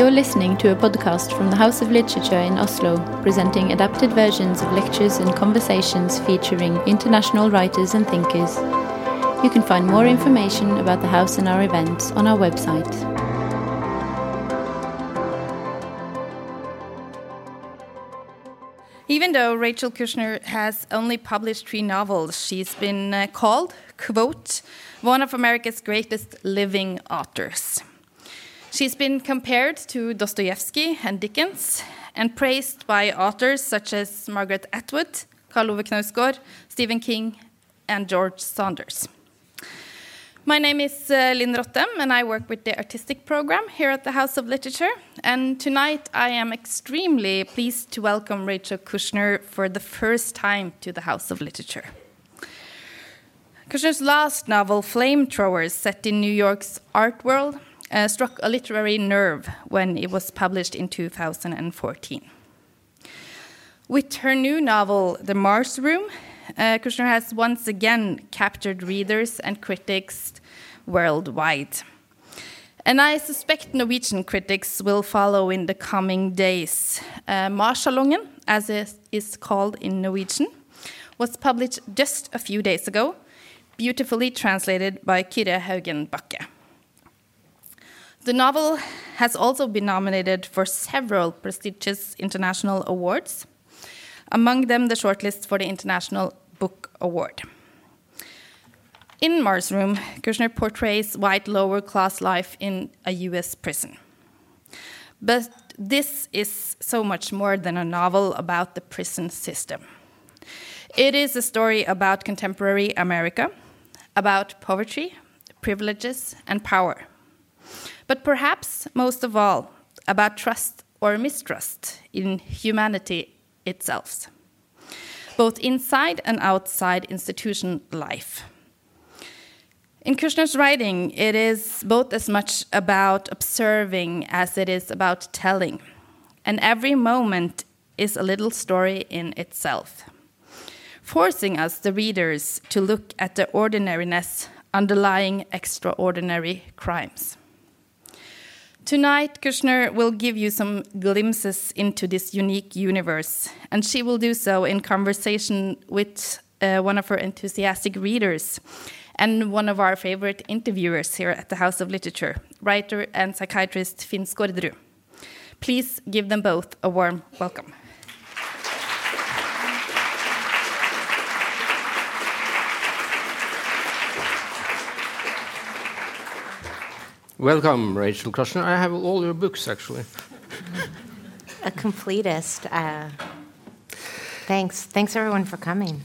You're listening to a podcast from the House of Literature in Oslo, presenting adapted versions of lectures and conversations featuring international writers and thinkers. You can find more information about the house and our events on our website. Even though Rachel Kushner has only published three novels, she's been uh, called, quote, one of America's greatest living authors. She's been compared to Dostoevsky and Dickens and praised by authors such as Margaret Atwood, Karl Ove Knausgård, Stephen King, and George Saunders. My name is uh, Linn Rottem, and I work with the artistic program here at the House of Literature. And tonight I am extremely pleased to welcome Rachel Kushner for the first time to the House of Literature. Kushner's last novel, Flamethrowers, set in New York's art world, uh, struck a literary nerve when it was published in 2014. With her new novel, The Mars Room, uh, Kushner has once again captured readers and critics worldwide. And I suspect Norwegian critics will follow in the coming days. Uh, Marsalongen, as it is called in Norwegian, was published just a few days ago, beautifully translated by Kyrre Haugen Bakke. The novel has also been nominated for several prestigious international awards, among them the shortlist for the International Book Award. In Mars Room, Kushner portrays white lower class life in a US prison. But this is so much more than a novel about the prison system. It is a story about contemporary America, about poverty, privileges, and power but perhaps most of all, about trust or mistrust in humanity itself, both inside and outside institution life. In Kushner's writing, it is both as much about observing as it is about telling, and every moment is a little story in itself, forcing us, the readers, to look at the ordinariness underlying extraordinary crimes. Tonight, Kushner will give you some glimpses into this unique universe, and she will do so in conversation with uh, one of her enthusiastic readers and one of our favorite interviewers here at the House of Literature, writer and psychiatrist Finn Skårderud. Please give them both a warm welcome. Welcome, Rachel Kushner. I have all your books, actually. A completist. Uh, thanks. Thanks, everyone, for coming.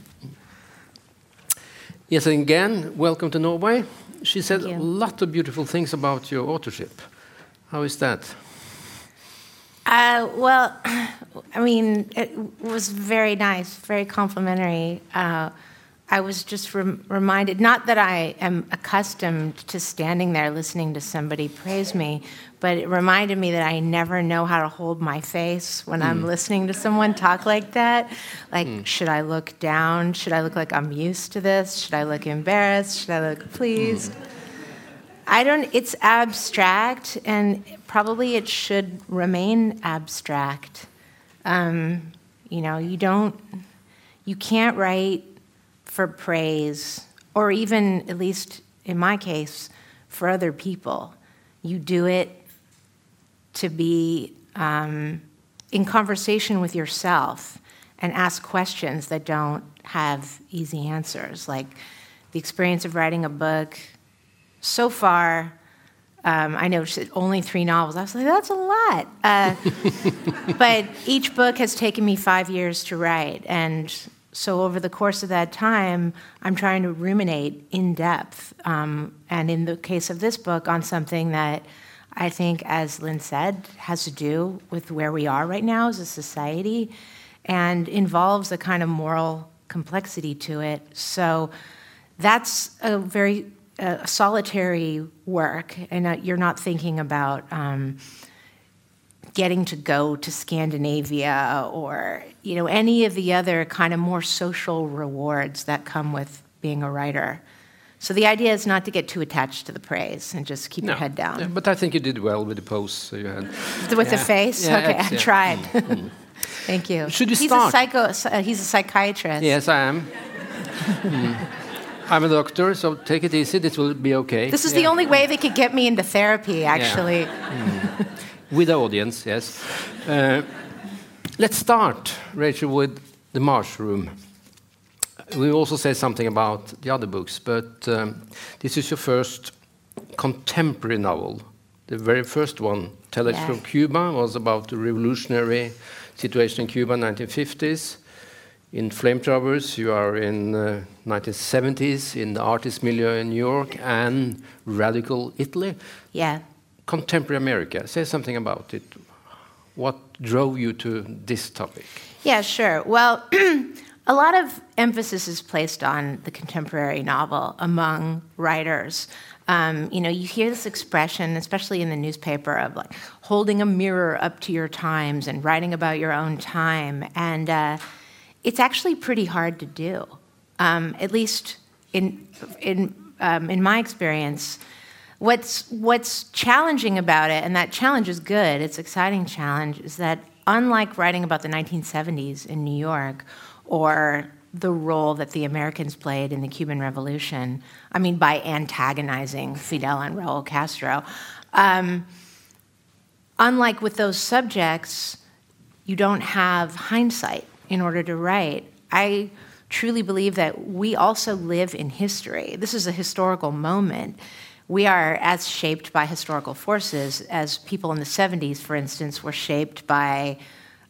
Yes, and again, welcome to Norway. She said a lot of beautiful things about your authorship. How is that? Uh, well, I mean, it was very nice, very complimentary. Uh, I was just rem- reminded, not that I am accustomed to standing there listening to somebody praise me, but it reminded me that I never know how to hold my face when mm. I'm hmm. listening to someone talk like that. Like, mm. should I look down? Should I look like I'm used to this? Should I look embarrassed? Should I look pleased? Mm. I don't, it's abstract, and probably it should remain abstract. Um, you know, you don't, you can't write for praise, or even, at least in my case, for other people. You do it to be um, in conversation with yourself and ask questions that don't have easy answers. Like the experience of writing a book, so far, um, I know only three novels. I was like, that's a lot. Uh, but each book has taken me five years to write. And so over the course of that time, I'm trying to ruminate in depth, um, and in the case of this book, on something that I think, as Linn said, has to do with where we are right now as a society, and involves a kind of moral complexity to it. So that's a very uh, solitary work, and uh, you're not thinking about. Um, getting to go to Scandinavia or you know any of the other kind of more social rewards that come with being a writer. So the idea is not to get too attached to the praise and just keep no. your head down. Yeah, but I think you did well with the pose you had. With yeah. the face? Yeah, okay, I tried. Mm. Thank you. Should you he's start? A psycho, uh, he's a psychiatrist. Yes, I am. mm. I'm a doctor, so take it easy. This will be okay. This is the only way they could get me into therapy, actually. With the audience, yes. Uh, let's start, Rachel, with the Mars Room we also say something about the other books, but um, this is your first contemporary novel. The very first one, Telex from Cuba, was about the revolutionary situation in Cuba in 1950s. In *Flame Flamethrowers, you are in uh, 1970s in the artist milieu in New York and radical Italy. Yeah. Contemporary America. Say something about it. What drove you to this topic? Yeah, sure. Well. A lot of emphasis is placed on the contemporary novel among writers. Um, you know, you hear this expression, especially in the newspaper, of like holding a mirror up to your times and writing about your own time. And uh, it's actually pretty hard to do, um, at least in, in, um, in my experience. What's, what's challenging about it, and that challenge is good, it's exciting challenge, is that unlike writing about the 1970s in New York, or the role that the Americans played in the Cuban Revolution. I mean, by antagonizing Fidel and Raul Castro. Um, unlike with those subjects, you don't have hindsight in order to write. I truly believe that we also live in history. This is a historical moment. We are as shaped by historical forces as people in the 70s, for instance, were shaped by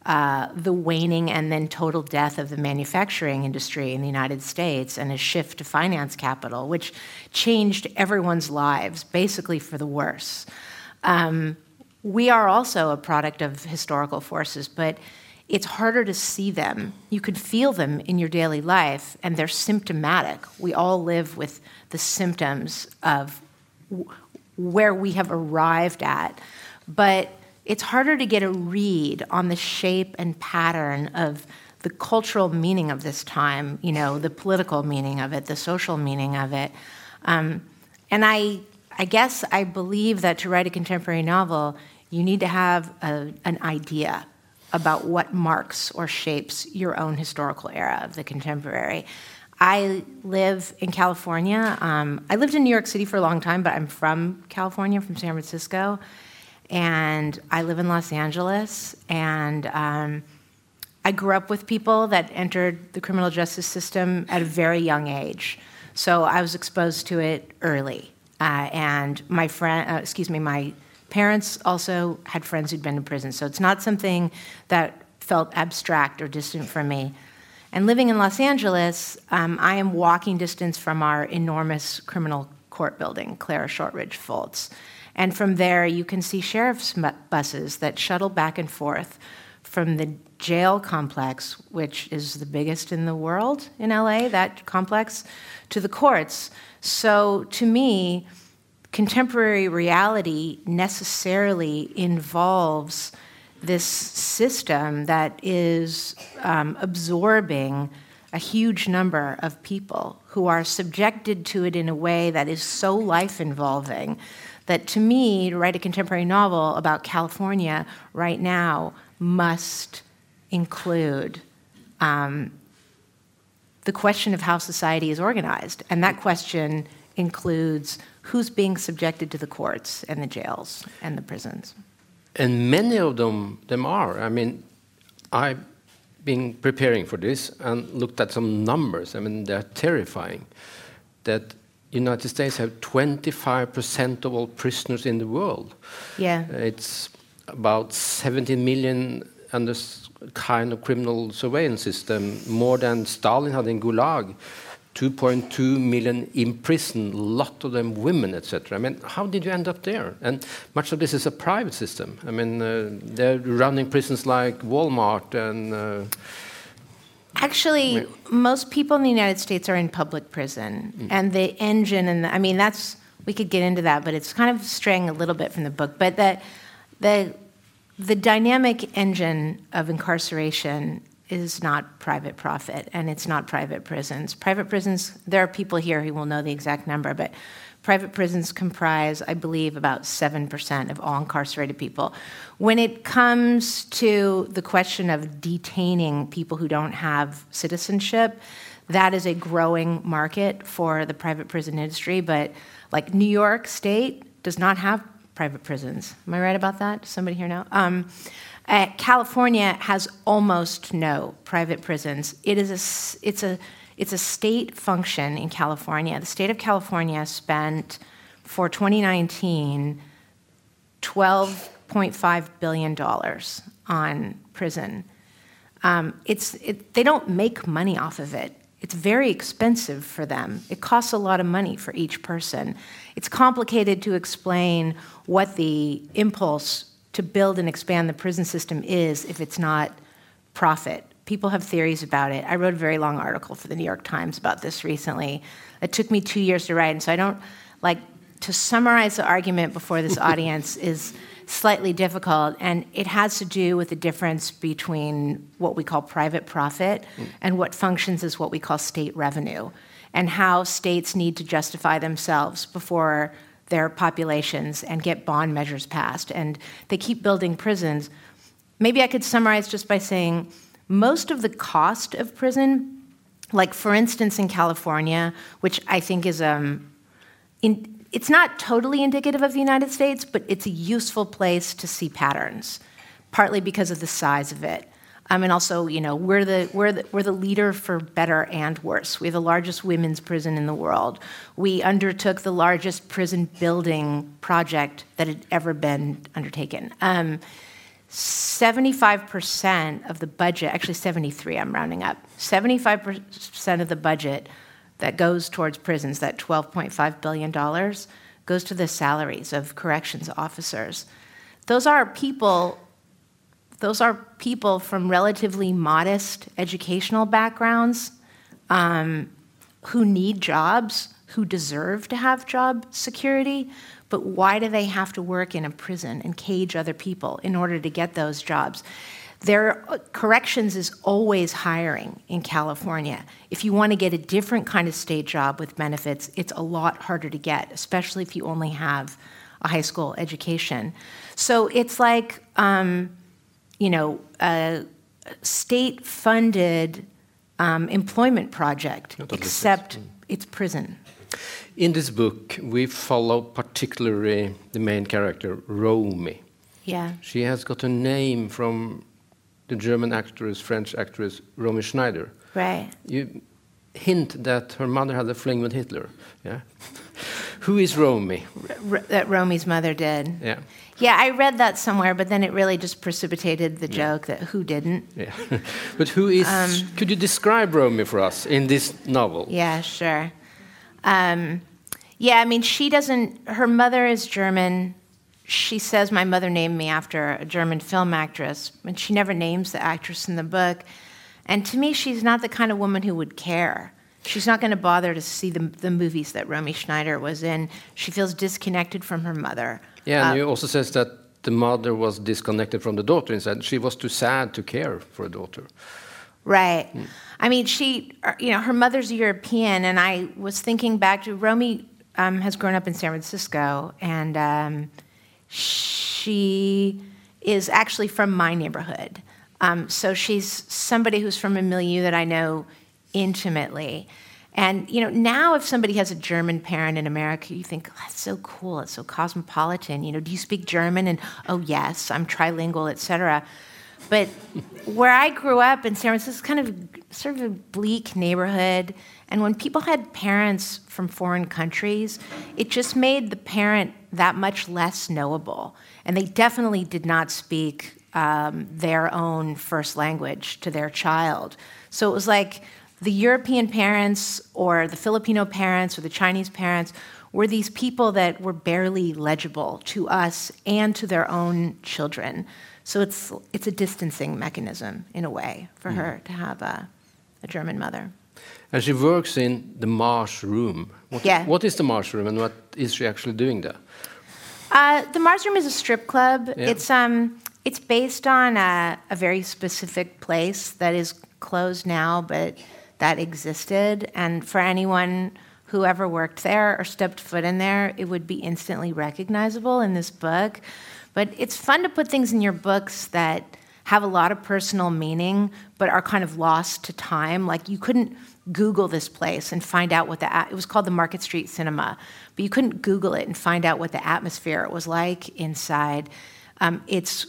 uh, the waning and then total death of the manufacturing industry in the United States and a shift to finance capital, which changed everyone's lives basically for the worse. Um, we are also a product of historical forces, but it's harder to see them. You can feel them in your daily life, and they're symptomatic. We all live with the symptoms of where we have arrived at. But it's harder to get a read on the shape and pattern of the cultural meaning of this time, you know, the political meaning of it, the social meaning of it. Um, and I, I guess I believe that to write a contemporary novel, you need to have a, an idea about what marks or shapes your own historical era of the contemporary. I live in California. Um, I lived in New York City for a long time, but I'm from California, from San Francisco and I live in Los Angeles, and um, I grew up with people that entered the criminal justice system at a very young age. So I was exposed to it early. Uh, and my friend, uh, excuse me, my parents also had friends who'd been to prison. So it's not something that felt abstract or distant from me. And living in Los Angeles, um, I am walking distance from our enormous criminal court building, Clara Shortridge Foltz. And from there, you can see sheriff's buses that shuttle back and forth from the jail complex, which is the biggest in the world in LA, that complex, to the courts. So to me, contemporary reality necessarily involves this system that is um, absorbing a huge number of people who are subjected to it in a way that is so life involving that to me, to write a contemporary novel about California right now must include um, the question of how society is organized. And that question includes who's being subjected to the courts and the jails and the prisons. And many of them, them are. I mean, I've been preparing for this and looked at some numbers. I mean, they're terrifying. That United States have 25% of all prisoners in the world. Yeah. It's about 17 million under kind of criminal surveillance system, more than Stalin had in Gulag. 2.2 million imprisoned, a lot of them women, etc. I mean, how did you end up there? And much of this is a private system. I mean, uh, they're running prisons like Walmart and. Uh, Actually, most people in the United States are in public prison, mm. and the engine and the, I mean that's we could get into that, but it's kind of straying a little bit from the book. But that the the dynamic engine of incarceration is not private profit and it's not private prisons. Private prisons, there are people here who will know the exact number, but private prisons comprise, I believe, about 7% of all incarcerated people. When it comes to the question of detaining people who don't have citizenship, that is a growing market for the private prison industry, but like New York State does not have private prisons. Am I right about that? Somebody here know? Um, uh, California has almost no private prisons. It is a, it's a, it's a state function in California. The state of California spent for 2019 $12.5 billion on prison. Um, it's, it, they don't make money off of it. It's very expensive for them. It costs a lot of money for each person. It's complicated to explain what the impulse to build and expand the prison system is if it's not profit. People have theories about it. I wrote a very long article for the New York Times about this recently. It took me two years to write, and so I don't like to summarize the argument before this audience is slightly difficult, and it has to do with the difference between what we call private profit mm. and what functions as what we call state revenue, and how states need to justify themselves before their populations and get bond measures passed. And they keep building prisons. Maybe I could summarize just by saying most of the cost of prison, like for instance in California, which I think is um, in, it's not totally indicative of the United States, but it's a useful place to see patterns, partly because of the size of it. Um, and also, you know, we're the, we're, the, we're the leader for better and worse. We have the largest women's prison in the world. We undertook the largest prison building project that had ever been undertaken. Um, 75% of the budget, actually 73, I'm rounding up, 75% of the budget that goes towards prisons, that $12.5 billion, goes to the salaries of corrections officers. Those are people those are people from relatively modest educational backgrounds um, who need jobs, who deserve to have job security, but why do they have to work in a prison and cage other people in order to get those jobs? Their corrections is always hiring in California. If you want to get a different kind of state job with benefits, it's a lot harder to get, especially if you only have a high school education. So it's like, um, you know, a state funded um, employment project, except it's prison. In this book, we follow particularly the main character, Romy. Yeah. She has got a name from the German actress, French actress Romy Schneider. Right. You hint that her mother had a fling with Hitler. Yeah. Who is Romy? R that Romy's mother did. Yeah. Yeah, I read that somewhere, but then it really just precipitated the joke that who didn't. Yeah. but who is. Um, could you describe Romy for us in this novel? Yeah, sure. Um, yeah, I mean, she doesn't. Her mother is German she says my mother named me after a German film actress, and she never names the actress in the book. And to me, she's not the kind of woman who would care. She's not going to bother to see the, the movies that Romy Schneider was in. She feels disconnected from her mother. Yeah, and uh, you also says that the mother was disconnected from the daughter instead. She was too sad to care for a daughter. Right. Mm. I mean, she, uh, you know, her mother's European, and I was thinking back to Romy um, has grown up in San Francisco, and um, she is actually from my neighborhood. Um, so she's somebody who's from a milieu that I know intimately. And you know, now if somebody has a German parent in America, you think oh, that's so cool, it's so cosmopolitan. You know, do you speak German? And oh yes, I'm trilingual, etc. But where I grew up in San Francisco, is kind of sort of a bleak neighborhood, and when people had parents from foreign countries, it just made the parent that much less knowable. And they definitely did not speak um, their own first language to their child. So it was like the European parents or the Filipino parents or the Chinese parents were these people that were barely legible to us and to their own children. So it's, it's a distancing mechanism in a way for mm. her to have a, a German mother. And she works in the Mars Room. What, yeah. what is the Mars Room and what is she actually doing there? Uh, the Mars Room is a strip club. Yeah. It's um, It's based on a, a very specific place that is closed now, but that existed. And for anyone who ever worked there or stepped foot in there, it would be instantly recognizable in this book. But it's fun to put things in your books that have a lot of personal meaning, but are kind of lost to time. Like you couldn't Google this place and find out what the it was called the Market Street Cinema, but you couldn't Google it and find out what the atmosphere was like inside. Um, it's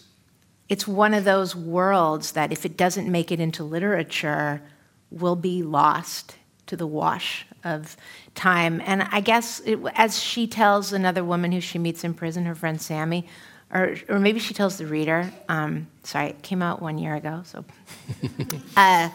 it's one of those worlds that if it doesn't make it into literature, will be lost to the wash of time. And I guess it, as she tells another woman who she meets in prison, her friend Sammy, or, or maybe she tells the reader. Um, sorry, it came out one year ago, so. uh,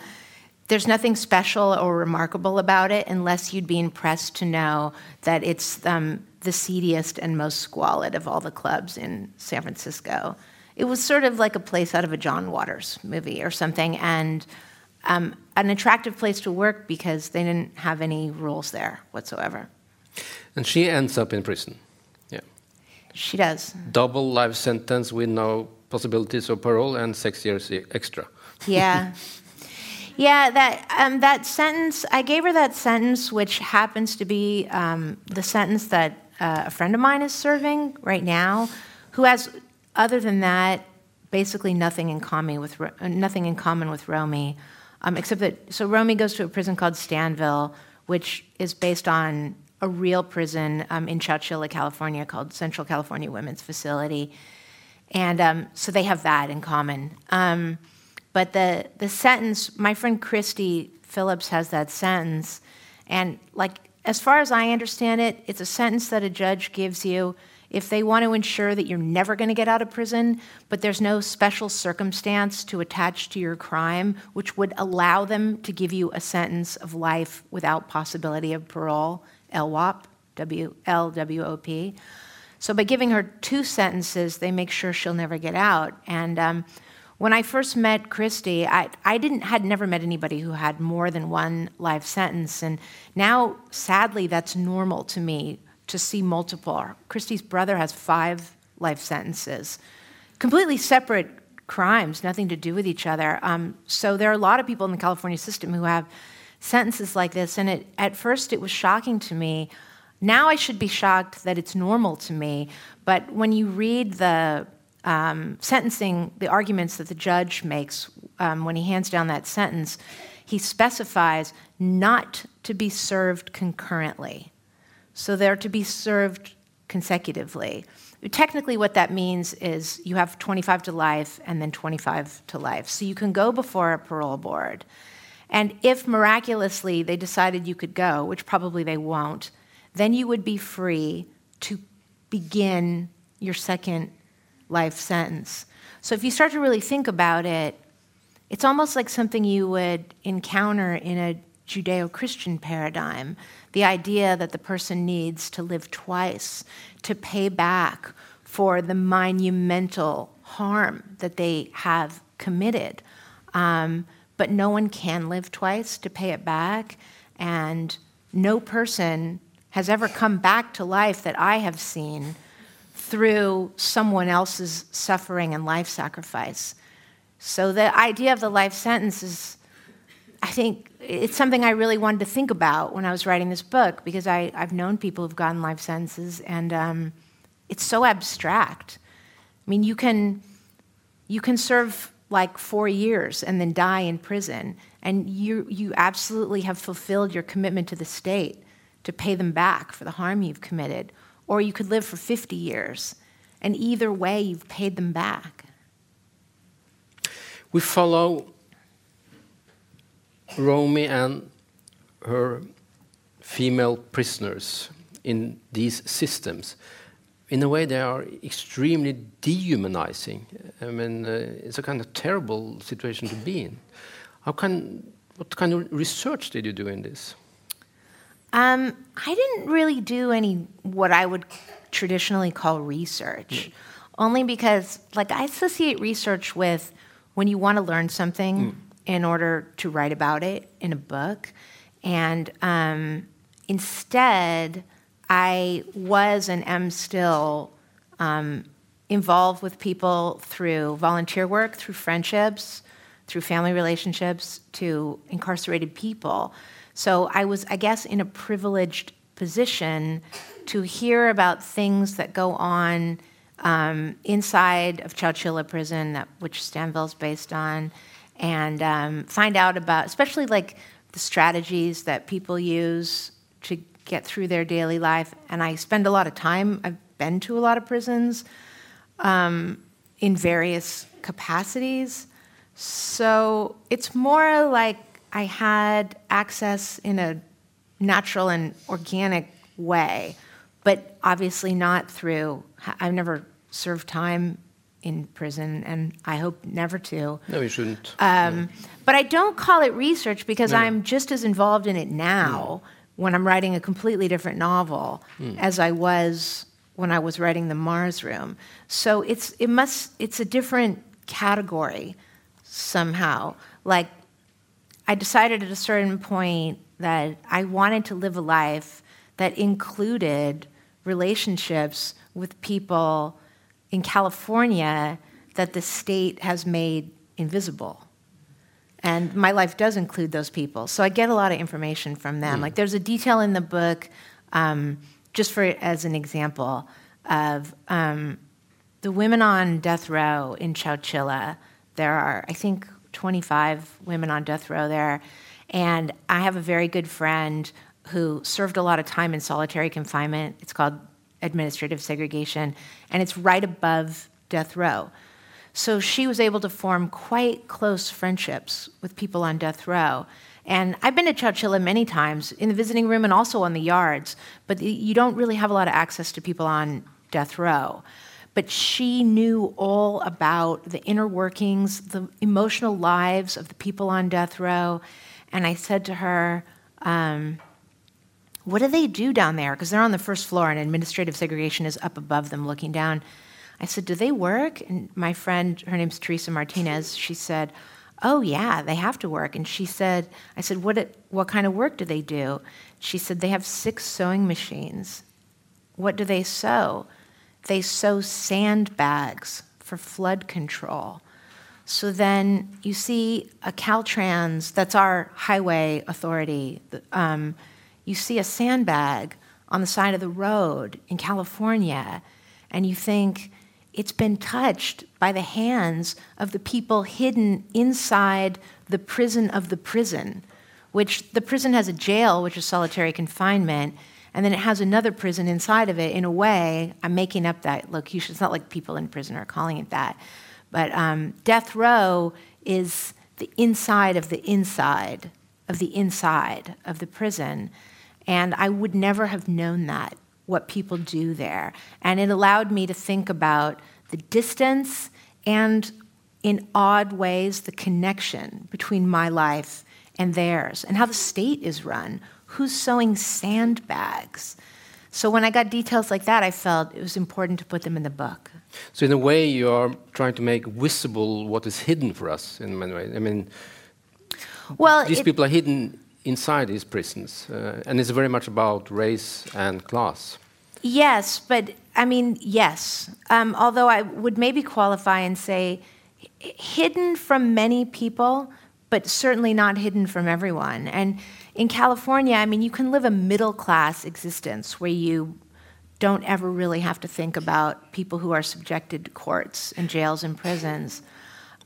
there's nothing special or remarkable about it unless you'd be impressed to know that it's um, the seediest and most squalid of all the clubs in San Francisco. It was sort of like a place out of a John Waters movie or something, and um, an attractive place to work because they didn't have any rules there whatsoever. And she ends up in prison. Yeah. She does. Double life sentence with no possibilities of parole and six years extra. Yeah. Yeah, that um, that sentence. I gave her that sentence, which happens to be um, the sentence that uh, a friend of mine is serving right now, who has, other than that, basically nothing in common with nothing in common with Romy, um, except that so Romy goes to a prison called Stanville, which is based on a real prison um, in Chowchilla, California, called Central California Women's Facility, and um, so they have that in common. Um, but the, the sentence, my friend Christy Phillips has that sentence, and like as far as I understand it, it's a sentence that a judge gives you if they want to ensure that you're never going to get out of prison, but there's no special circumstance to attach to your crime which would allow them to give you a sentence of life without possibility of parole, LWOP, W L W O P. So by giving her two sentences, they make sure she'll never get out. And um, when I first met Christy, I, I didn't had never met anybody who had more than one life sentence, and now sadly that's normal to me to see multiple. Christie's brother has five life sentences, completely separate crimes, nothing to do with each other. Um, so there are a lot of people in the California system who have sentences like this, and it, at first it was shocking to me. Now I should be shocked that it's normal to me, but when you read the um, sentencing, the arguments that the judge makes um, when he hands down that sentence, he specifies not to be served concurrently. So they're to be served consecutively. Technically, what that means is you have 25 to life and then 25 to life. So you can go before a parole board. And if miraculously they decided you could go, which probably they won't, then you would be free to begin your second life sentence. So if you start to really think about it, it's almost like something you would encounter in a Judeo Christian paradigm the idea that the person needs to live twice to pay back for the monumental harm that they have committed. Um, but no one can live twice to pay it back, and no person has ever come back to life that I have seen through someone else's suffering and life sacrifice. So the idea of the life sentence is, I think, it's something I really wanted to think about when I was writing this book because I, have known people who've gotten life sentences and um, it's so abstract. I mean, you can, you can serve like four years and then die in prison, and you, you absolutely have fulfilled your commitment to the state to pay them back for the harm you've committed or you could live for 50 years. And either way, you've paid them back. We follow Romy and her female prisoners in these systems. In a way, they are extremely dehumanizing. I mean, uh, it's a kind of terrible situation to be in. How can, what kind of research did you do in this? Um, I didn't really do any what I would traditionally call research, mm. only because, like, I associate research with when you want to learn something mm. In order to write about it in a book. And um, instead, I was and am still um, involved with people through volunteer work, through friendships, through family relationships, to incarcerated people. So I was, I guess, in a privileged position to hear about things that go on um, inside of Chowchilla prison, that, which Stanville's based on, and um, find out about, especially like the strategies that people use to get through their daily life. And I spend a lot of time, I've been to a lot of prisons um, in various capacities. So it's more like I had access in a natural and organic way, but obviously not through, I've never served time in prison, and I hope never to. No, you shouldn't. Um, no. But I don't call it research because no, I'm just as involved in it now mm. when I'm writing a completely different novel mm. as I was when I was writing The Mars Room. So it's it must it's a different category somehow. Like I decided at a certain point that I wanted to live a life that included relationships with people in California that the state has made invisible. And my life does include those people. So I get a lot of information from them. Mm. Like there's a detail in the book, um, just for as an example, of um, the women on death row in Chowchilla. There are, I think, 25 women on death row there. And I have a very good friend who served a lot of time in solitary confinement. It's called administrative segregation, and it's right above death row. So she was able to form quite close friendships with people on death row. And I've been to Chowchilla many times in the visiting room and also on the yards, but you don't really have a lot of access to people on death row. But she knew all about the inner workings, the emotional lives of the people on death row. And I said to her, um, what do they do down there? Because they're on the first floor and administrative segregation is up above them looking down. I said, Do they work? And my friend, her name's Teresa Martinez, she said, Oh, yeah, they have to work. And she said, I said, What, what kind of work do they do? She said, They have six sewing machines. What do they sew? They sew sandbags for flood control. So then you see a Caltrans, that's our highway authority. Um, you see a sandbag on the side of the road in California, and you think it's been touched by the hands of the people hidden inside the prison of the prison, which the prison has a jail, which is solitary confinement, and then it has another prison inside of it. In a way, I'm making up that location. It's not like people in prison are calling it that. But um, death row is the inside of the inside of the inside of the prison. And I would never have known that, what people do there. And it allowed me to think about the distance and, in odd ways, the connection between my life and theirs, and how the state is run. Who's sewing sandbags? So when I got details like that, I felt it was important to put them in the book. So in a way, you are trying to make visible what is hidden for us in many ways. I mean, well, these people are hidden inside these prisons, uh, and it's very much about race and class. Yes, but I mean, yes. Um, although I would maybe qualify and say hidden from many people, but certainly not hidden from everyone. And in California, I mean, you can live a middle class existence where you don't ever really have to think about people who are subjected to courts and jails and prisons.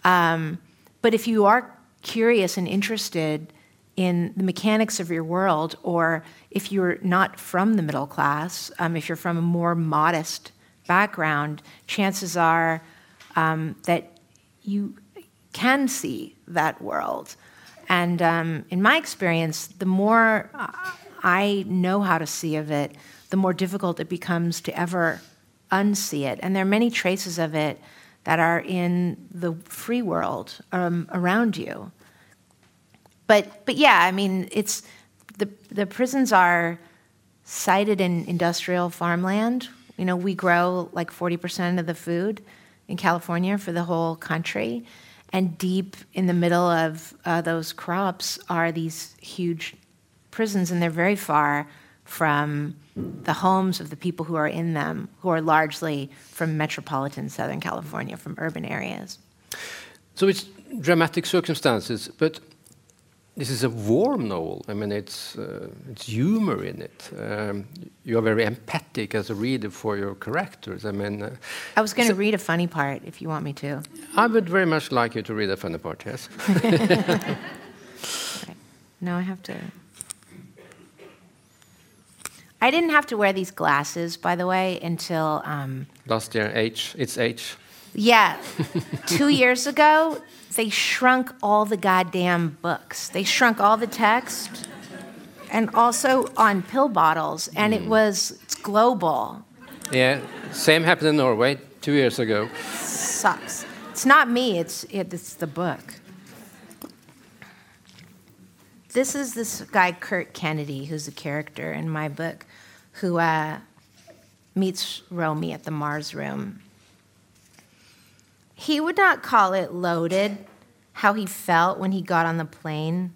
Um, but if you are curious and interested in the mechanics of your world, or if you're not from the middle class, um, if you're from a more modest background, chances are um, that you can see that world. And um, in my experience, the more I know how to see of it, the more difficult it becomes to ever unsee it. And there are many traces of it that are in the free world um, around you. But but yeah, I mean, it's the the prisons are sited in industrial farmland. You know, we grow like forty percent of the food in California for the whole country, and deep in the middle of uh, those crops are these huge prisons, and they're very far from the homes of the people who are in them, who are largely from metropolitan Southern California, from urban areas. So it's dramatic circumstances, but this is a warm novel. I mean, it's uh, it's humor in it. Um, you are very empathic as a reader for your characters. I mean, uh, I was going to so read a funny part if you want me to. I would very much like you to read a funny part. Yes. right. No, I have to. I didn't have to wear these glasses, by the way, until um, last year. H. It's H. Yeah, two years ago, they shrunk all the goddamn books. They shrunk all the text and also on pill bottles, and it mm. was it's global. Yeah, same happened in Norway two years ago. Sucks. It's not me. It's it's the book. This is this guy Kurt Kennedy, who's a character in my book, who uh, meets Romy at the Mars Room, he would not call it loaded, how he felt when he got on the plane.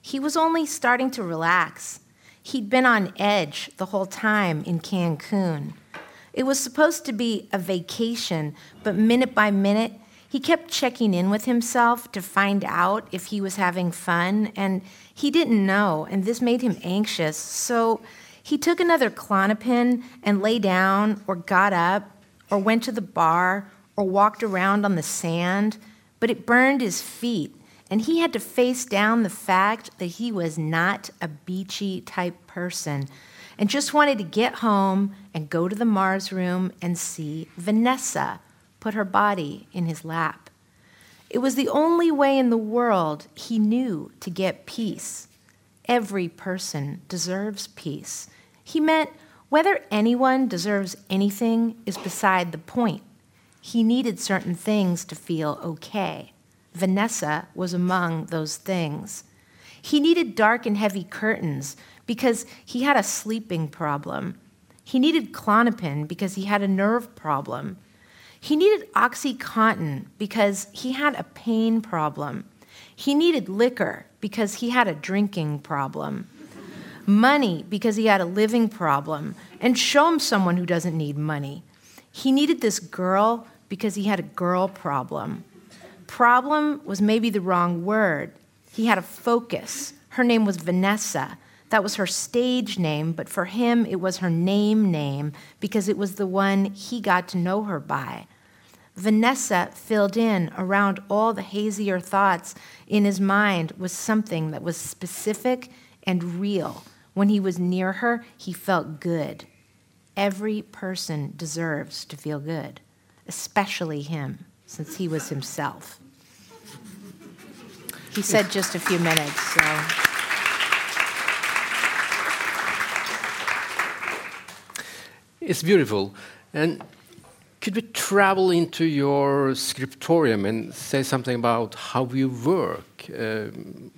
He was only starting to relax. He'd been on edge the whole time in Cancun. It was supposed to be a vacation, but minute by minute, he kept checking in with himself to find out if he was having fun, and he didn't know, and this made him anxious. So he took another Klonopin and lay down, or got up, or went to the bar, or walked around on the sand, but it burned his feet, and he had to face down the fact that he was not a beachy type person and just wanted to get home and go to the Mars room and see Vanessa put her body in his lap. It was the only way in the world he knew to get peace. Every person deserves peace. He meant whether anyone deserves anything is beside the point. He needed certain things to feel okay. Vanessa was among those things. He needed dark and heavy curtains because he had a sleeping problem. He needed Klonopin because he had a nerve problem. He needed Oxycontin because he had a pain problem. He needed liquor because he had a drinking problem. Money because he had a living problem. And show him someone who doesn't need money. He needed this girl because he had a girl problem. Problem was maybe the wrong word. He had a focus. Her name was Vanessa. That was her stage name, but for him, it was her name name because it was the one he got to know her by. Vanessa filled in around all the hazier thoughts in his mind was something that was specific and real. When he was near her, he felt good. Every person deserves to feel good especially him, since he was himself. He said just a few minutes, so. It's beautiful. And could we travel into your scriptorium and say something about how you work? Um,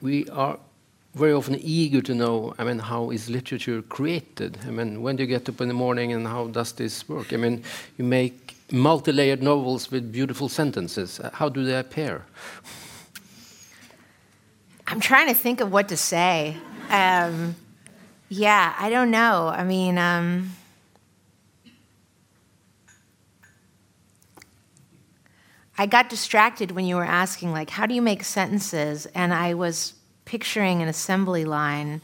we are very often eager to know, I mean, how is literature created? I mean, when do you get up in the morning and how does this work? I mean, you make multi-layered novels with beautiful sentences. How do they appear? I'm trying to think of what to say. Um, yeah, I don't know. I mean, um, I got distracted when you were asking, like, how do you make sentences? And I was picturing an assembly line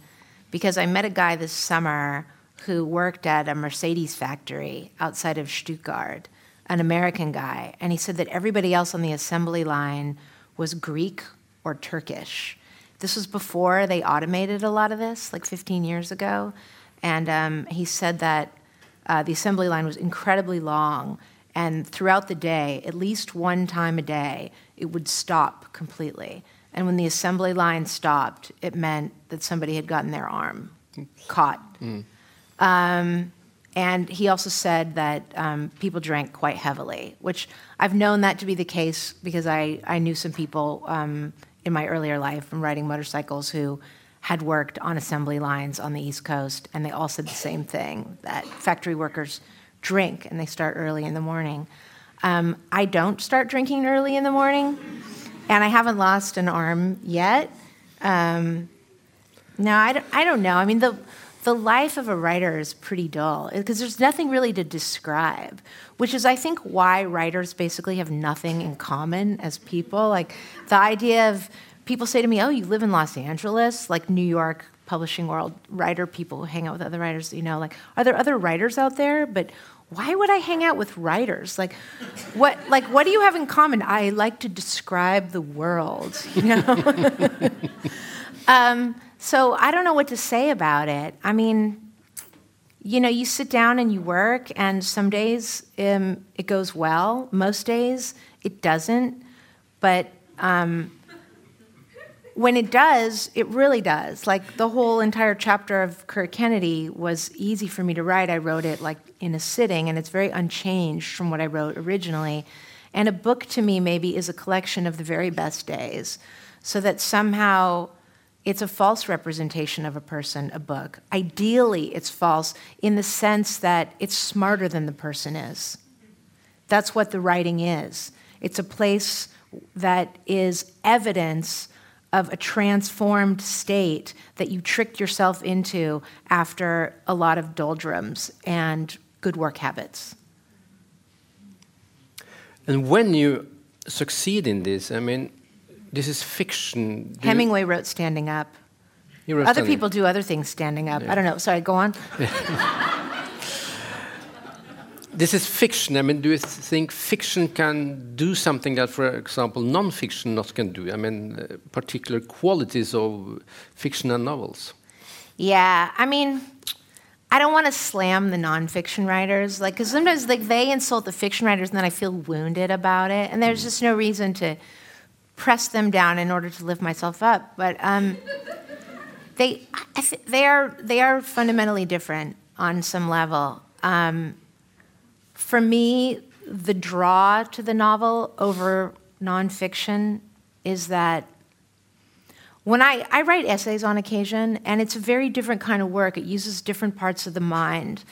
because I met a guy this summer who worked at a Mercedes factory outside of Stuttgart, an American guy, and he said that everybody else on the assembly line was Greek or Turkish. This was before they automated a lot of this, like 15 years ago. And um, he said that uh, the assembly line was incredibly long, and throughout the day, at least one time a day, it would stop completely. And when the assembly line stopped, it meant that somebody had gotten their arm caught. Mm. Um, and he also said that um, people drank quite heavily, which I've known that to be the case because I, I knew some people um, in my earlier life from riding motorcycles who had worked on assembly lines on the East Coast, and they all said the same thing that factory workers drink and they start early in the morning. Um, I don't start drinking early in the morning and I haven't lost an arm yet. Um, no, I don't, I don't know. I mean, the, the life of a writer is pretty dull because there's nothing really to describe, which is, I think, why writers basically have nothing in common as people. Like the idea of people say to me, Oh, you live in Los Angeles, like New York publishing world writer people who hang out with other writers, you know, like, are there other writers out there? But why would I hang out with writers? Like, what, like, what do you have in common? I like to describe the world, you know? um, so I don't know what to say about it. I mean, you know, you sit down and you work, and some days um, it goes well, most days it doesn't. But um, when it does, it really does. Like the whole entire chapter of Kurt Kennedy was easy for me to write. I wrote it like in a sitting, and it's very unchanged from what I wrote originally. And a book to me maybe is a collection of the very best days, so that somehow it's a false representation of a person, a book. Ideally, it's false in the sense that it's smarter than the person is. That's what the writing is. It's a place that is evidence of a transformed state that you tricked yourself into after a lot of doldrums and good work habits. And when you succeed in this, I mean, this is fiction. Do Hemingway you... wrote Standing Up. Wrote other standing. people do other things standing up. Yeah. I don't know. Sorry, go on. this is fiction. I mean, do you think fiction can do something that, for example, non-fiction not can do? I mean, uh, particular qualities of fiction and novels. Yeah, I mean, I don't want to slam the nonfiction writers, like, because sometimes like they insult the fiction writers, and then I feel wounded about it, and there's mm. just no reason to press them down in order to lift myself up. But um, they, they are they are fundamentally different on some level. Um, for me, the draw to the novel over nonfiction is that when I, I write essays on occasion, and it's a very different kind of work, it uses different parts of the mind.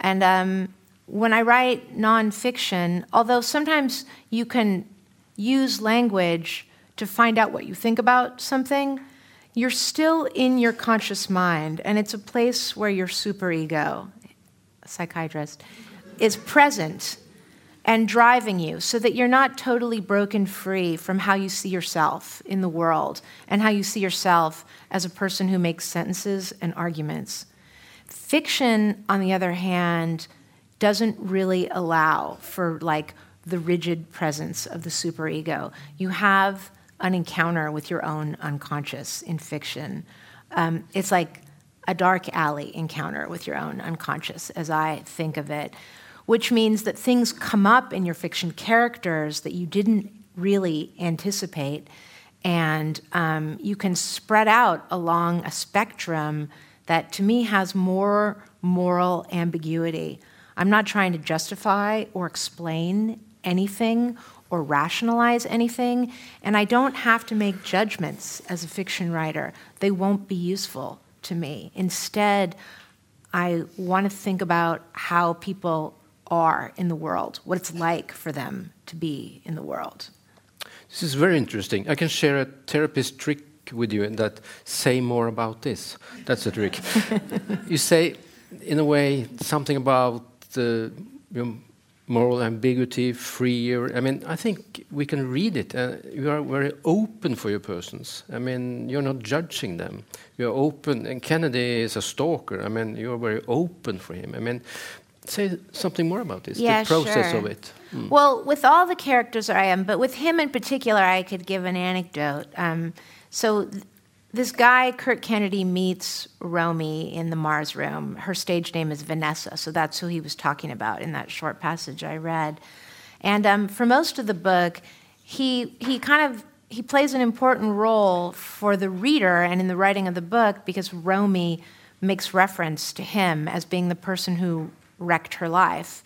And um, when I write nonfiction, although sometimes you can use language to find out what you think about something, you're still in your conscious mind, and it's a place where your superego, psychiatrist, is present and driving you so that you're not totally broken free from how you see yourself in the world and how you see yourself as a person who makes sentences and arguments. Fiction, on the other hand, doesn't really allow for like the rigid presence of the superego. You have an encounter with your own unconscious in fiction. Um, it's like a dark alley encounter with your own unconscious, as I think of it which means that things come up in your fiction characters that you didn't really anticipate. And um, you can spread out along a spectrum that to me has more moral ambiguity. I'm not trying to justify or explain anything or rationalize anything, and I don't have to make judgments as a fiction writer. They won't be useful to me. Instead, I want to think about how people are in the world, what it's like for them to be in the world. This is very interesting. I can share a therapist trick with you and that say more about this. That's a trick. you say, in a way, something about the you moral ambiguity, freer. I mean, I think we can read it. Uh, you are very open for your persons. I mean, you're not judging them. You're open. And Kennedy is a stalker. I mean, you're very open for him. I mean, say something more about this, yeah, the process sure. of it. Mm. Well, with all the characters I am, but with him in particular, I could give an anecdote. Um, so th- this guy, Kurt Kennedy, meets Romy in the Mars room. Her stage name is Vanessa, so that's who he was talking about in that short passage I read. And um, for most of the book, he he kind of he plays an important role for the reader and in the writing of the book because Romy makes reference to him as being the person who wrecked her life.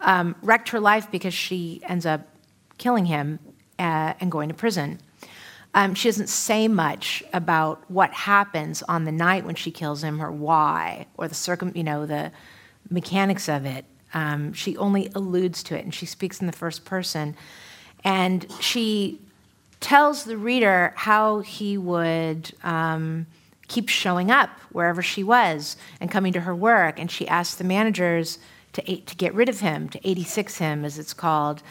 Um, wrecked her life because she ends up killing him uh, and going to prison. Um, she doesn't say much about what happens on the night when she kills him or why or the circum, you know, the mechanics of it. Um, she only alludes to it and she speaks in the first person. And she tells the reader how he would um, keep showing up wherever she was and coming to her work. And she asked the managers to, to get rid of him, to 86 him, as it's called.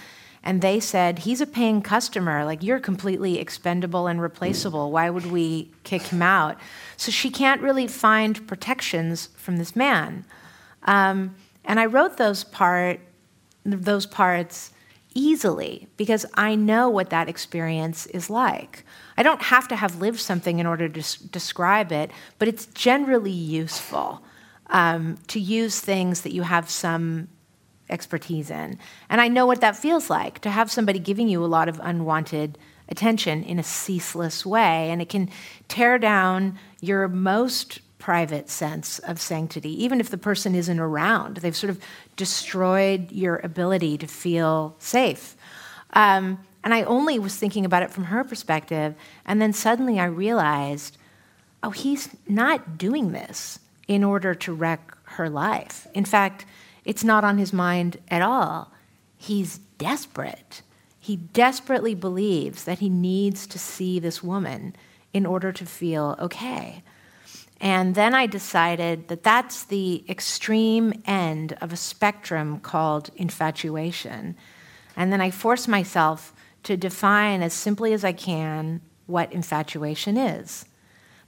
And they said, he's a paying customer. Like, you're completely expendable and replaceable. Why would we kick him out? So she can't really find protections from this man. Um, and I wrote those, part, those parts easily because I know what that experience is like. I don't have to have lived something in order to des- describe it, but it's generally useful um, to use things that you have some expertise in. And I know what that feels like to have somebody giving you a lot of unwanted attention in a ceaseless way. And it can tear down your most private sense of sanctity, even if the person isn't around. They've sort of destroyed your ability to feel safe. Um, and I only was thinking about it from her perspective. And then suddenly I realized oh, he's not doing this in order to wreck her life. In fact, it's not on his mind at all. He's desperate. He desperately believes that he needs to see this woman in order to feel okay. And then I decided that that's the extreme end of a spectrum called infatuation. And then I forced myself to define as simply as I can what infatuation is.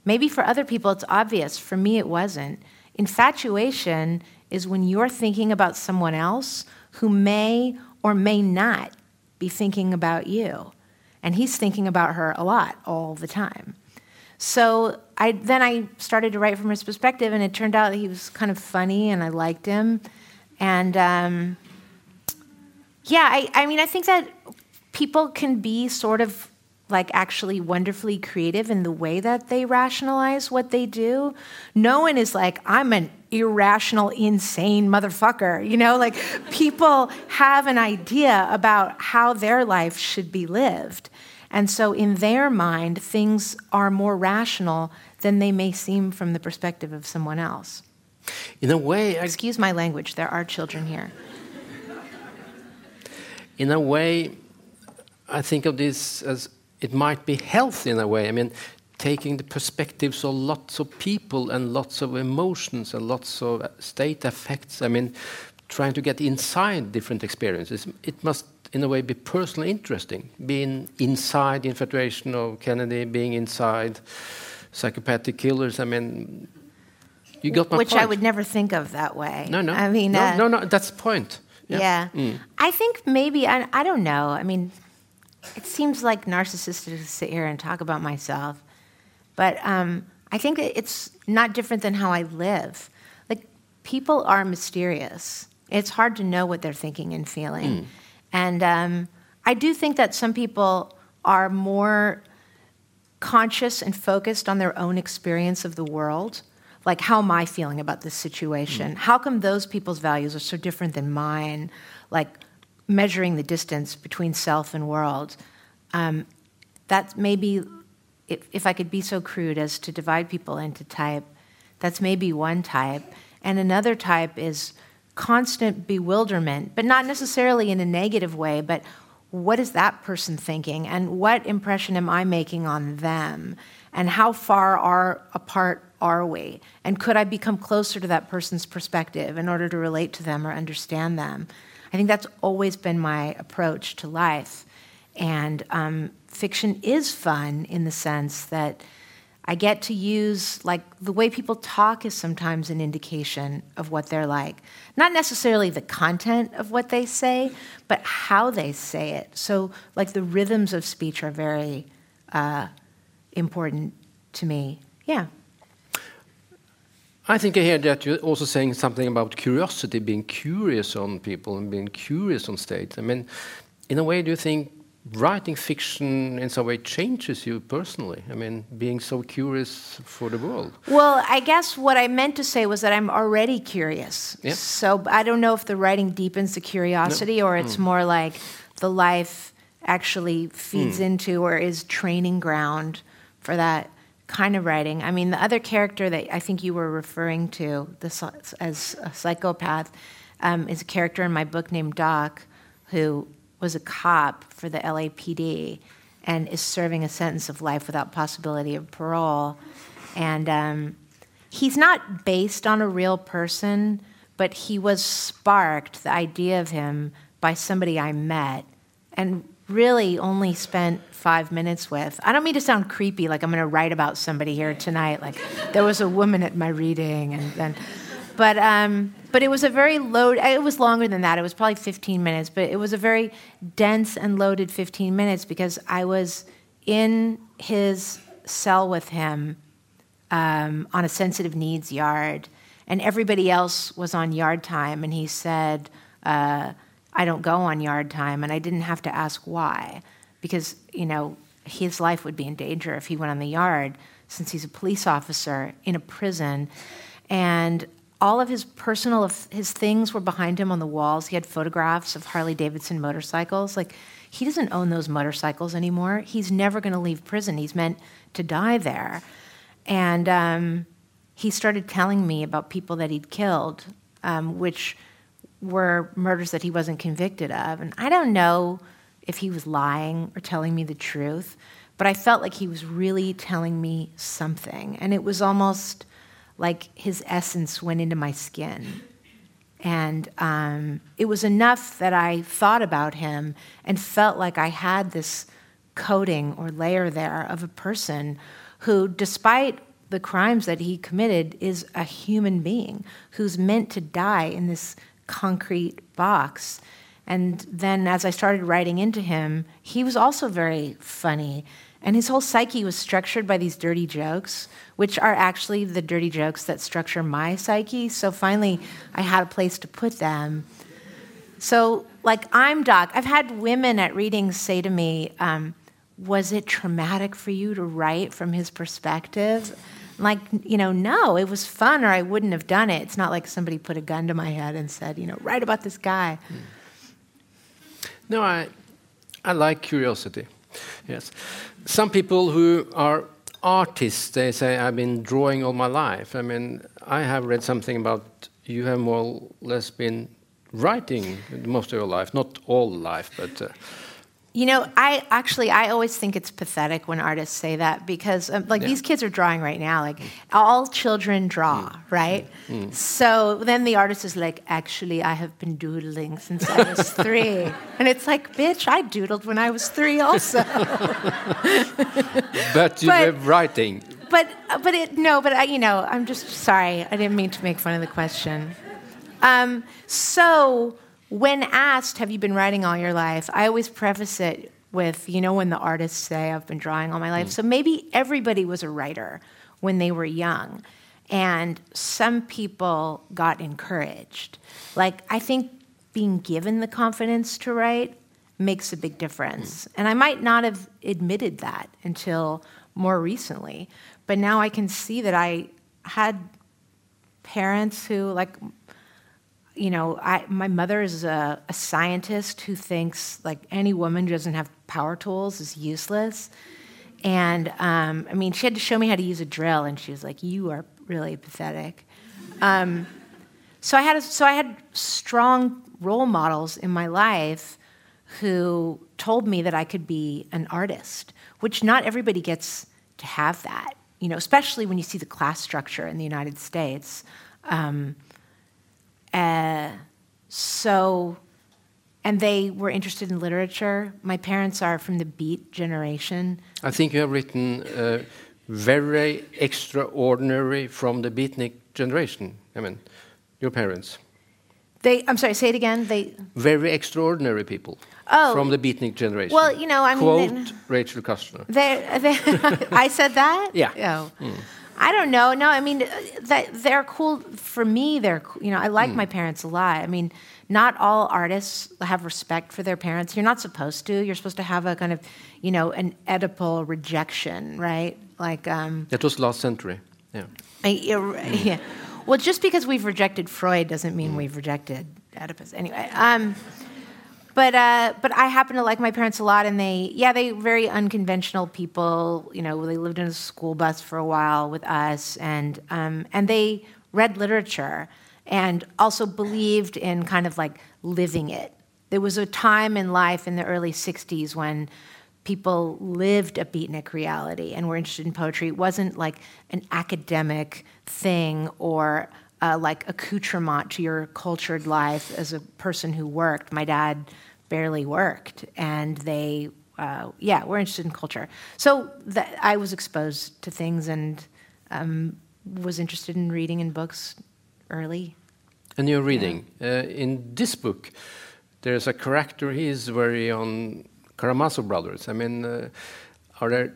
Maybe for other people it's obvious, for me it wasn't. Infatuation is when you're thinking about someone else who may or may not be thinking about you. And he's thinking about her a lot all the time. So I, then I started to write from his perspective, and it turned out that he was kind of funny, and I liked him. And um, yeah, I, I mean, I think that people can be sort of like actually wonderfully creative in the way that they rationalize what they do. No one is like, I'm an irrational, insane motherfucker. You know, like people have an idea about how their life should be lived. And so, in their mind, things are more rational than they may seem from the perspective of someone else. In a way, I... excuse my language, there are children here. In a way, I think of this as it might be healthy in a way. I mean, taking the perspectives of lots of people and lots of emotions and lots of state effects. I mean, trying to get inside different experiences. It must in a way be personally interesting. Being inside the infatuation of Kennedy, being inside psychopathic killers. I mean, you got my Which point. I would never think of that way. No, no. I mean, no, uh, no, no. That's the point. Yeah. yeah. Mm. I think maybe I, I don't know. I mean, it seems like narcissistic to sit here and talk about myself, but um, I think it's not different than how I live. Like people are mysterious. It's hard to know what they're thinking and feeling. Mm. And um, I do think that some people are more conscious and focused on their own experience of the world. Like, how am I feeling about this situation? Mm. How come those people's values are so different than mine? Like, measuring the distance between self and world. Um, that maybe, if, if I could be so crude as to divide people into type, that's maybe one type. And another type is constant bewilderment, but not necessarily in a negative way, but what is that person thinking and what impression am I making on them and how far are apart are we and could I become closer to that person's perspective in order to relate to them or understand them? I think that's always been my approach to life. And um, fiction is fun in the sense that I get to use, like, the way people talk is sometimes an indication of what they're like. Not necessarily the content of what they say, but how they say it. So, like, the rhythms of speech are very uh, important to me. Yeah. I think I hear that you're also saying something about curiosity, being curious on people and being curious on states. I mean, in a way, do you think writing fiction in some way changes you personally? I mean, being so curious for the world. Well, I guess what I meant to say was that I'm already curious. Yeah. So I don't know if the writing deepens the curiosity no. or it's mm. more like the life actually feeds mm. into or is training ground for that kind of writing. I mean, the other character that I think you were referring to this as a psychopath um, is a character in my book named Doc who was a cop for the LAPD and is serving a sentence of life without possibility of parole. And um, he's not based on a real person, but he was sparked, the idea of him, by somebody I met and really only spent five minutes with. I don't mean to sound creepy, like I'm going to write about somebody here tonight. Like there was a woman at my reading, and then, but um, but it was a very load. It was longer than that. It was probably 15 minutes, but it was a very dense and loaded 15 minutes because I was in his cell with him um, on a sensitive needs yard, and everybody else was on yard time, and he said. Uh, I don't go on yard time, and I didn't have to ask why, because you know his life would be in danger if he went on the yard, since he's a police officer in a prison, and all of his personal his things were behind him on the walls. He had photographs of Harley Davidson motorcycles. Like he doesn't own those motorcycles anymore. He's never going to leave prison. He's meant to die there, and um, he started telling me about people that he'd killed, um, which were murders that he wasn't convicted of. And I don't know if he was lying or telling me the truth, but I felt like he was really telling me something. And it was almost like his essence went into my skin. And um, it was enough that I thought about him and felt like I had this coating or layer there of a person who, despite the crimes that he committed, is a human being who's meant to die in this concrete box. And then as I started writing into him, he was also very funny. And his whole psyche was structured by these dirty jokes, which are actually the dirty jokes that structure my psyche. So finally, I had a place to put them. So, like, I'm Doc. I've had women at readings say to me, um, Was it traumatic for you to write from his perspective? like, you know, no, it was fun or I wouldn't have done it. It's not like somebody put a gun to my head and said, you know, write about this guy. No, I, I like curiosity. Yes. Some people who are artists, they say, I've been drawing all my life. I mean, I have read something about you have more or less been writing most of your life, not all life, but. Uh, you know, I actually I always think it's pathetic when artists say that because um, like yeah. these kids are drawing right now. Like all children draw, mm. right? Mm. So then the artist is like, actually, I have been doodling since I was three, and it's like, bitch, I doodled when I was three also. but you but, were writing. But but it no, but I, you know, I'm just sorry. I didn't mean to make fun of the question. Um, so when asked, Have you been writing all your life? I always preface it with, you know, when the artists say, I've been drawing all my life. Mm. So maybe everybody was a writer when they were young. And some people got encouraged. Like, I think being given the confidence to write makes a big difference. Mm. And I might not have admitted that until more recently. But now I can see that I had parents who, like, you know, I, my mother is a, a, scientist who thinks like any woman who doesn't have power tools is useless. And um, I mean, she had to show me how to use a drill, and she was like, "You are really pathetic." Um, so I had a, so I had strong role models in my life who told me that I could be an artist, which not everybody gets to have that. You know, especially when you see the class structure in the United States. Um, uh, so, and they were interested in literature. My parents are from the Beat generation. I think you have written uh, very extraordinary from the Beatnik generation. I mean, your parents. They, I'm sorry, say it again. They very extraordinary people. Oh, from the Beatnik generation. Well, you know, I mean, quote Rachel Kushner. They, they, I said that. Yeah. Oh. Mm. I don't know. No, I mean, that they're cool for me. They're you know, I like mm. my parents a lot. I mean, not all artists have respect for their parents. You're not supposed to. You're supposed to have a kind of, you know, an Oedipal rejection, right? Like um, that was last century. Yeah. I, yeah. Well, just because we've rejected Freud doesn't mean mm. we've rejected Oedipus. Anyway. Um, but uh, but I happen to like my parents a lot, and they yeah they very unconventional people. You know, they lived in a school bus for a while with us, and um, and they read literature and also believed in kind of like living it. There was a time in life in the early '60s when people lived a beatnik reality and were interested in poetry. It wasn't like an academic thing or uh, like accoutrement to your cultured life as a person who worked. My dad barely worked, and they, uh, yeah, were interested in culture. So that, I was exposed to things and um, was interested in reading in books early. And you're reading. Yeah. Uh, in this book, there's a character, he is very on Karamazov brothers. I mean, uh, are there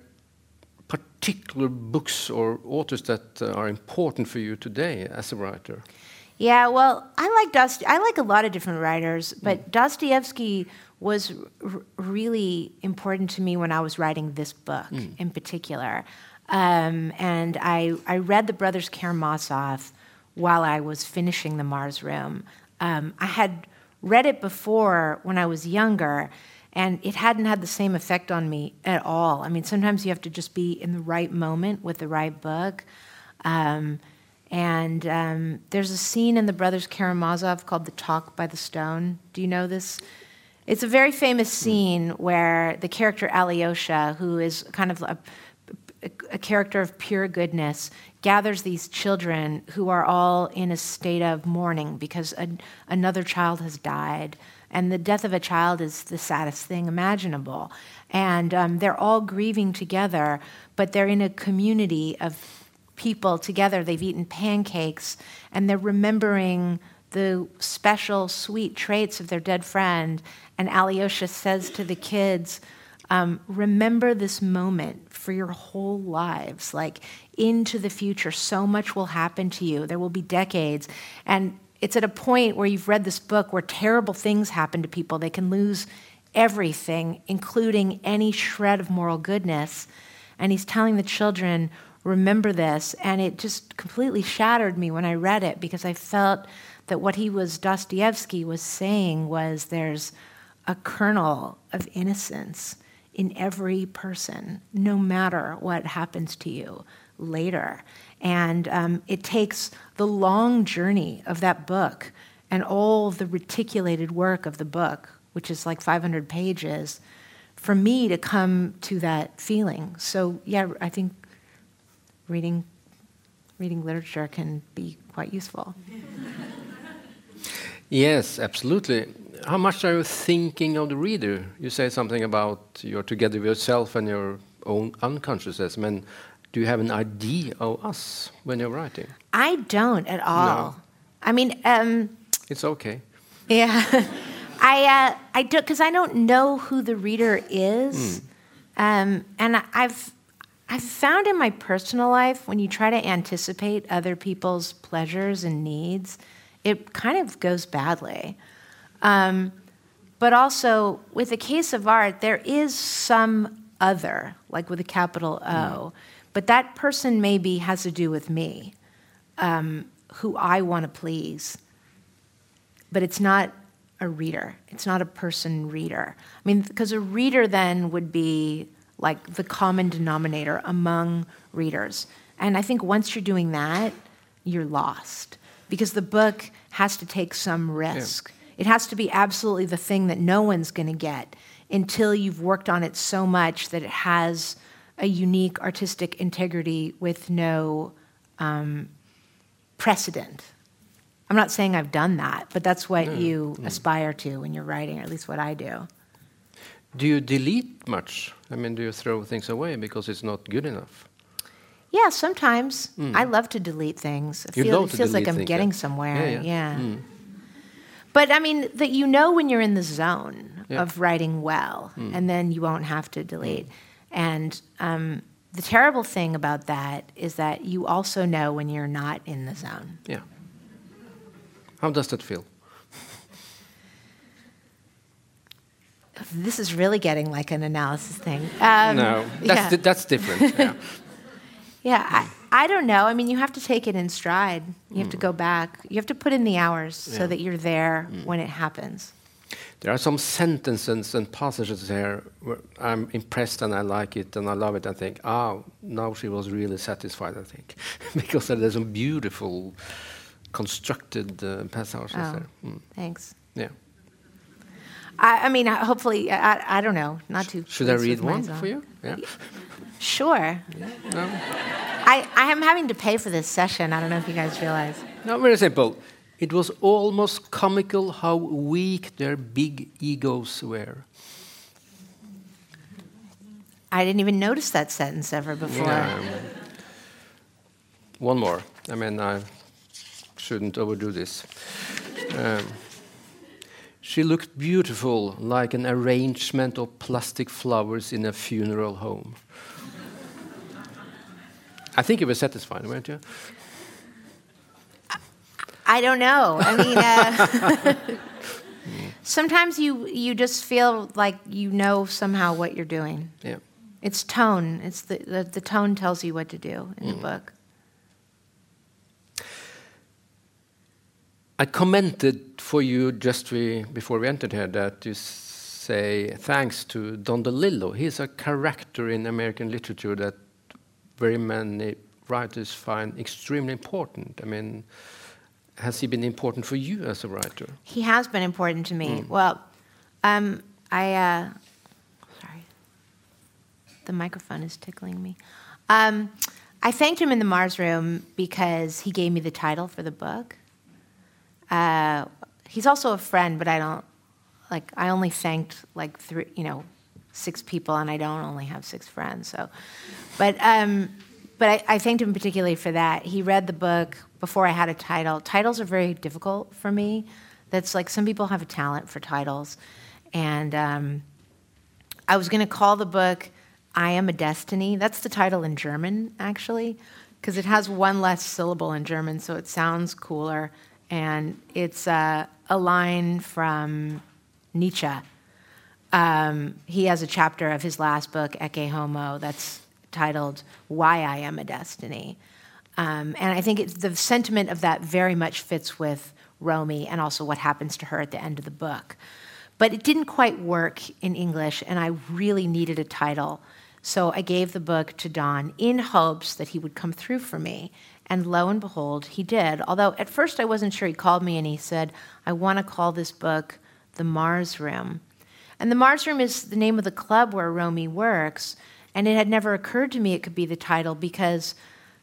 particular books or authors that uh, are important for you today as a writer? Yeah, well, I like Dost- I like a lot of different writers, but mm. Dostoevsky was really important to me when I was writing this book mm. in particular. Um, and I, I read The Brothers Karamazov while I was finishing The Mars Room. Um, I had read it before when I was younger, and it hadn't had the same effect on me at all. I mean, sometimes you have to just be in the right moment with the right book. Um, and um, there's a scene in The Brothers Karamazov called The Talk by the Stone. Do you know this? It's a very famous scene where the character Alyosha, who is kind of a, a character of pure goodness, gathers these children who are all in a state of mourning because a, another child has died. And the death of a child is the saddest thing imaginable. And um, they're all grieving together, but they're in a community of people together. They've eaten pancakes, and they're remembering the special, sweet traits of their dead friend. And Alyosha says to the kids, um, remember this moment for your whole lives, like into the future. So much will happen to you. There will be decades. And it's at a point where you've read this book where terrible things happen to people. They can lose everything, including any shred of moral goodness. And he's telling the children, remember this. And it just completely shattered me when I read it because I felt that what he was, Dostoevsky was saying was there's a kernel of innocence in every person, no matter what happens to you later. And um, it takes the long journey of that book and all the reticulated work of the book, which is like 500 pages, for me to come to that feeling. So, yeah, I think reading, reading literature can be quite useful. Yes, absolutely. How much are you thinking of the reader? You say something about you're together with yourself and your own unconsciousness. I mean, do you have an idea of us when you're writing? I don't at all. No. I mean, um, it's okay. Yeah, I uh, I do because I don't know who the reader is, mm. um, and I've I've found in my personal life when you try to anticipate other people's pleasures and needs, it kind of goes badly. Um, but also, with a case of art, there is some other, like with a capital O. Mm but that person maybe has to do with me, um, who I want to please. But it's not a reader, it's not a person reader. I mean, because a reader then would be like the common denominator among readers. And I think once you're doing that, you're lost because the book has to take some risk. Yeah. It has to be absolutely the thing that no one's going to get until you've worked on it so much that it has a unique artistic integrity with no um, precedent. I'm not saying I've done that, but that's what you no. aspire to when you're writing, or at least what I do. Do you delete much? I mean, do you throw things away because it's not good enough? Yeah, sometimes. Mm. I love to delete things. It, feel, it feels like I'm getting yeah. somewhere. Yeah. yeah. yeah. Mm. But I mean, that you know when you're in the zone of writing well, mm. and then you won't have to delete. Mm. And um, the terrible thing about that is that you also know when you're not in the zone. Yeah. How does that feel? This is really getting like an analysis thing. Um, no, that's, yeah. di that's different. Yeah, yeah I, I, don't know. I mean, you have to take it in stride. You have mm. to go back. You have to put in the hours yeah. so that you're there mm. when it happens. There are some sentences and passages here where I'm impressed and I like it and I love it. I think, ah, oh, now she was really satisfied. I think because there's some beautiful constructed uh, passages oh, there. Mm. Thanks. Yeah. I, I mean, hopefully, I, I don't know, not too. Should I read one for you? Yeah. Sure. No? I, I am having to pay for this session. I don't know if you guys realize. no, very simple. It was almost comical how weak their big egos were. I didn't even notice that sentence ever before. Yeah, one more. I mean, I shouldn't overdo this. Um, she looked beautiful, like an arrangement of plastic flowers in a funeral home. I think you were satisfied, weren't you? I don't know. I mean, uh, sometimes you you just feel like you know somehow what you're doing. Yeah. It's tone. It's the the, the tone tells you what to do in the book. I commented for you just we, before we entered here that you say thanks to Don DeLillo. He's a character in American literature that very many writers find extremely important. I mean, has he been important for you as a writer? He has been important to me. Well, um, I uh, sorry, the microphone is tickling me. Um, I thanked him in the Mars room because he gave me the title for the book. Uh, he's also a friend, but I don't like. I only thanked like three, you know, six people, and I don't only have six friends. So, but um, but I, I thanked him particularly for that. He read the book before I had a title. Titles are very difficult for me. That's like some people have a talent for titles, and um, I was going to call the book "I Am a Destiny." That's the title in German, actually, because it has one less syllable in German, so it sounds cooler. And it's uh, a line from Nietzsche. Um, he has a chapter of his last book, Ecce Homo, that's titled "Why I Am a Destiny." Um, and I think the sentiment of that very much fits with Romy and also what happens to her at the end of the book. But it didn't quite work in English, and I really needed a title. So I gave the book to Don in hopes that he would come through for me. And lo and behold, he did. Although at first I wasn't sure, he called me and he said, I want to call this book The Mars Room. And the Mars Room is the name of the club where Romy works. And it had never occurred to me it could be the title because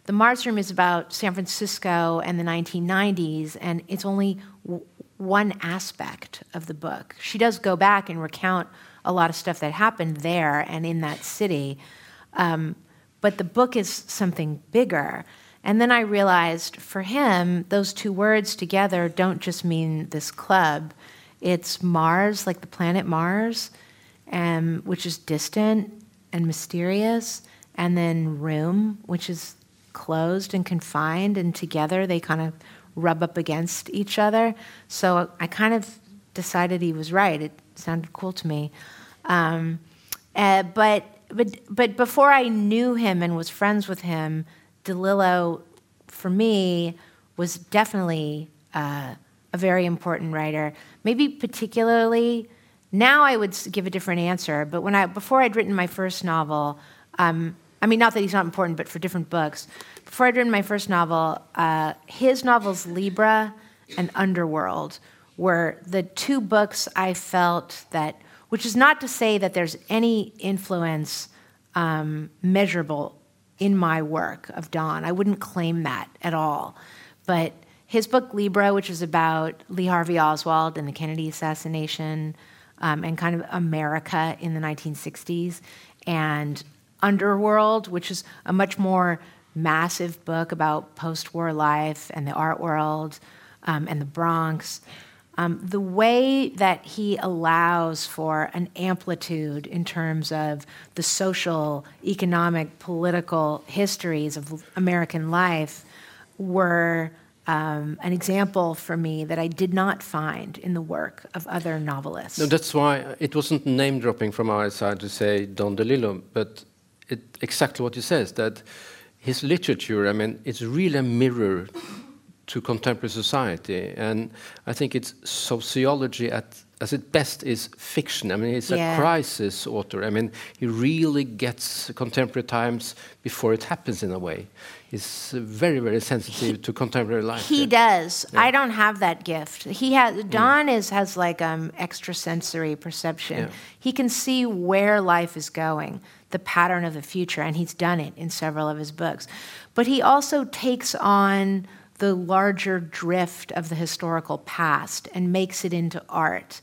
the Mars Room is about San Francisco and the 1990s, and it's only w- one aspect of the book. She does go back and recount a lot of stuff that happened there and in that city, um, but the book is something bigger. And then I realized for him, those two words together don't just mean this club. It's Mars, like the planet Mars, um, which is distant and mysterious, and then room, which is closed and confined, and together they kind of rub up against each other. So I kind of decided he was right. It sounded cool to me. Um, uh, but but but before I knew him and was friends with him, DeLillo, for me, was definitely uh, a very important writer. Maybe particularly now, I would give a different answer. But when I before I'd written my first novel, um, I mean, not that he's not important, but for different books. Before I'd written my first novel, uh, his novels Libra and Underworld were the two books I felt that, which is not to say that there's any influence um, measurable in my work of Don. I wouldn't claim that at all. But his book Libra, which is about Lee Harvey Oswald and the Kennedy assassination um, and kind of America in the 1960s, and Underworld, which is a much more massive book about post war life and the art world um, and the Bronx. Um, the way that he allows for an amplitude in terms of the social, economic, political histories of American life were um, an example for me that I did not find in the work of other novelists. No, that's why it wasn't name dropping from our side to say Don DeLillo, but it, exactly what he says that his literature, I mean, it's really a mirror to contemporary society, and I think it's sociology at as it best is fiction. I mean, he's Yeah. a crisis author. I mean, he really gets contemporary times before it happens in a way. He's very, very sensitive he, to contemporary life. He yeah. does. Yeah. I don't have that gift. He has. Mm. Don is has like um, extrasensory perception. He can see where life is going, the pattern of the future, and he's done it in several of his books. But he also takes on the larger drift of the historical past and makes it into art,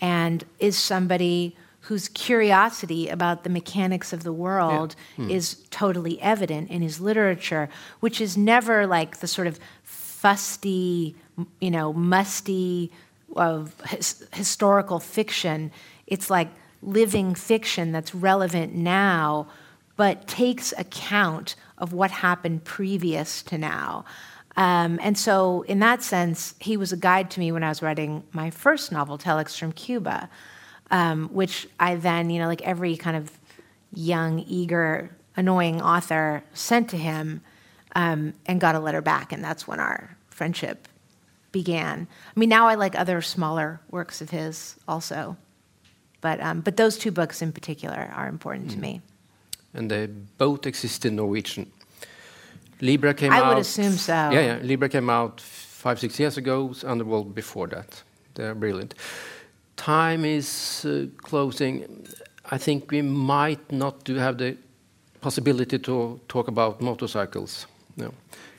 and is somebody whose curiosity about the mechanics of the world yeah. hmm. is totally evident in his literature, which is never like the sort of fusty, you know, musty of his, historical fiction. It's like living fiction that's relevant now, but takes account of what happened previous to now. Um, and so, in that sense, he was a guide to me when I was writing my first novel, Telex from Cuba um, which I then, you know, like every kind of young, eager, annoying author sent to him um, and got a letter back. And that's when our friendship began. I mean, now I like other smaller works of his also. But, um, but those two books in particular are important mm. to me. And they both exist in Norwegian. Libra came I out. I would assume so. Yeah, yeah. Libra came out five, six years ago. Underworld before that. They're brilliant time is uh, closing. I think we might not do have the possibility to talk about motorcycles. No.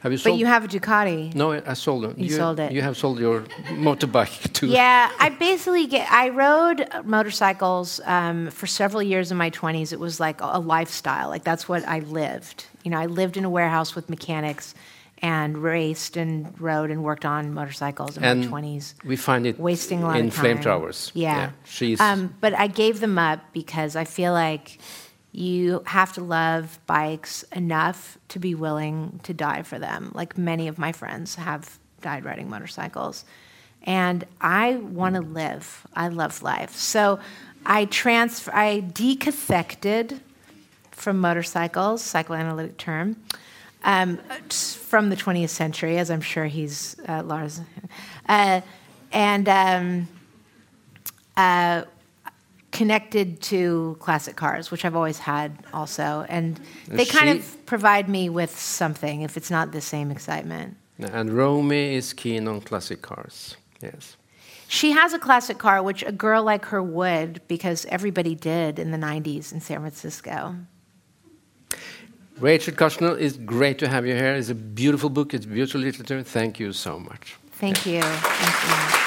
Have you sold? But you have a Ducati. No, I sold them. You, you sold it. You have sold your motorbike too. Yeah, I basically get. I rode motorcycles um, for several years in my twenties. It was like a lifestyle. Like that's what I lived. You know, I lived in a warehouse with mechanics and raced and rode and worked on motorcycles in and my twenties. We find it wasting a lot in of time. flame throwers. Yeah, yeah she's. Um, but I gave them up because I feel like you have to love bikes enough to be willing to die for them. Like many of my friends have died riding motorcycles, and I want to live. I love life, so I transfer. I decathected from motorcycles, psychoanalytic term um, from the 20th century, as I'm sure he's uh, Lars, uh, and um, uh, connected to classic cars, which I've always had also, and they she, kind of provide me with something if it's not the same excitement. And Romy is keen on classic cars. Yes. She has a classic car, which a girl like her would, because everybody did in the 90s in San Francisco. Rachel Kushner, it's great to have you here. It's a beautiful book, it's beautiful literature. Thank you so much. Thank you. Thank you.